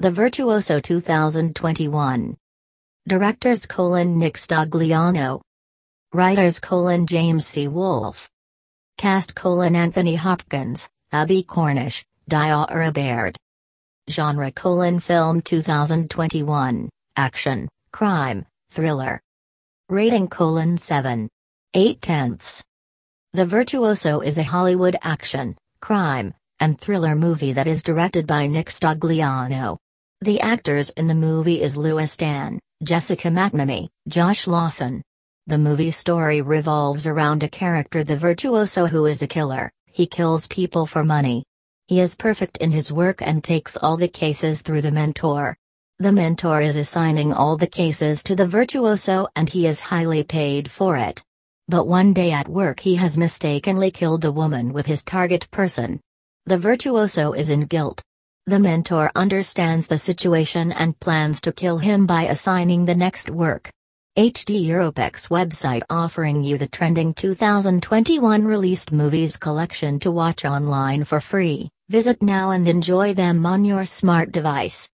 The Virtuoso 2021. Directors colon Nick Stagliano. Writers colon James C. Wolfe. Cast colon Anthony Hopkins, Abbie Cornish, Diarra Baird. Genre colon Film 2021, Action, Crime, Thriller. Rating colon 7. 8 tenths. The Virtuoso is a Hollywood action, crime, and thriller movie that is directed by Nick Stagliano. The actors in the movie is Lewis Tan, Jessica McNamee, Josh Lawson. The movie story revolves around a character the virtuoso who is a killer, he kills people for money. He is perfect in his work and takes all the cases through the mentor. The mentor is assigning all the cases to the virtuoso and he is highly paid for it. But one day at work he has mistakenly killed a woman with his target person. The virtuoso is in guilt. The mentor understands the situation and plans to kill him by assigning the next work. HD Europix website offering you the trending 2021 released movies collection to watch online for free. Visit now and enjoy them on your smart device.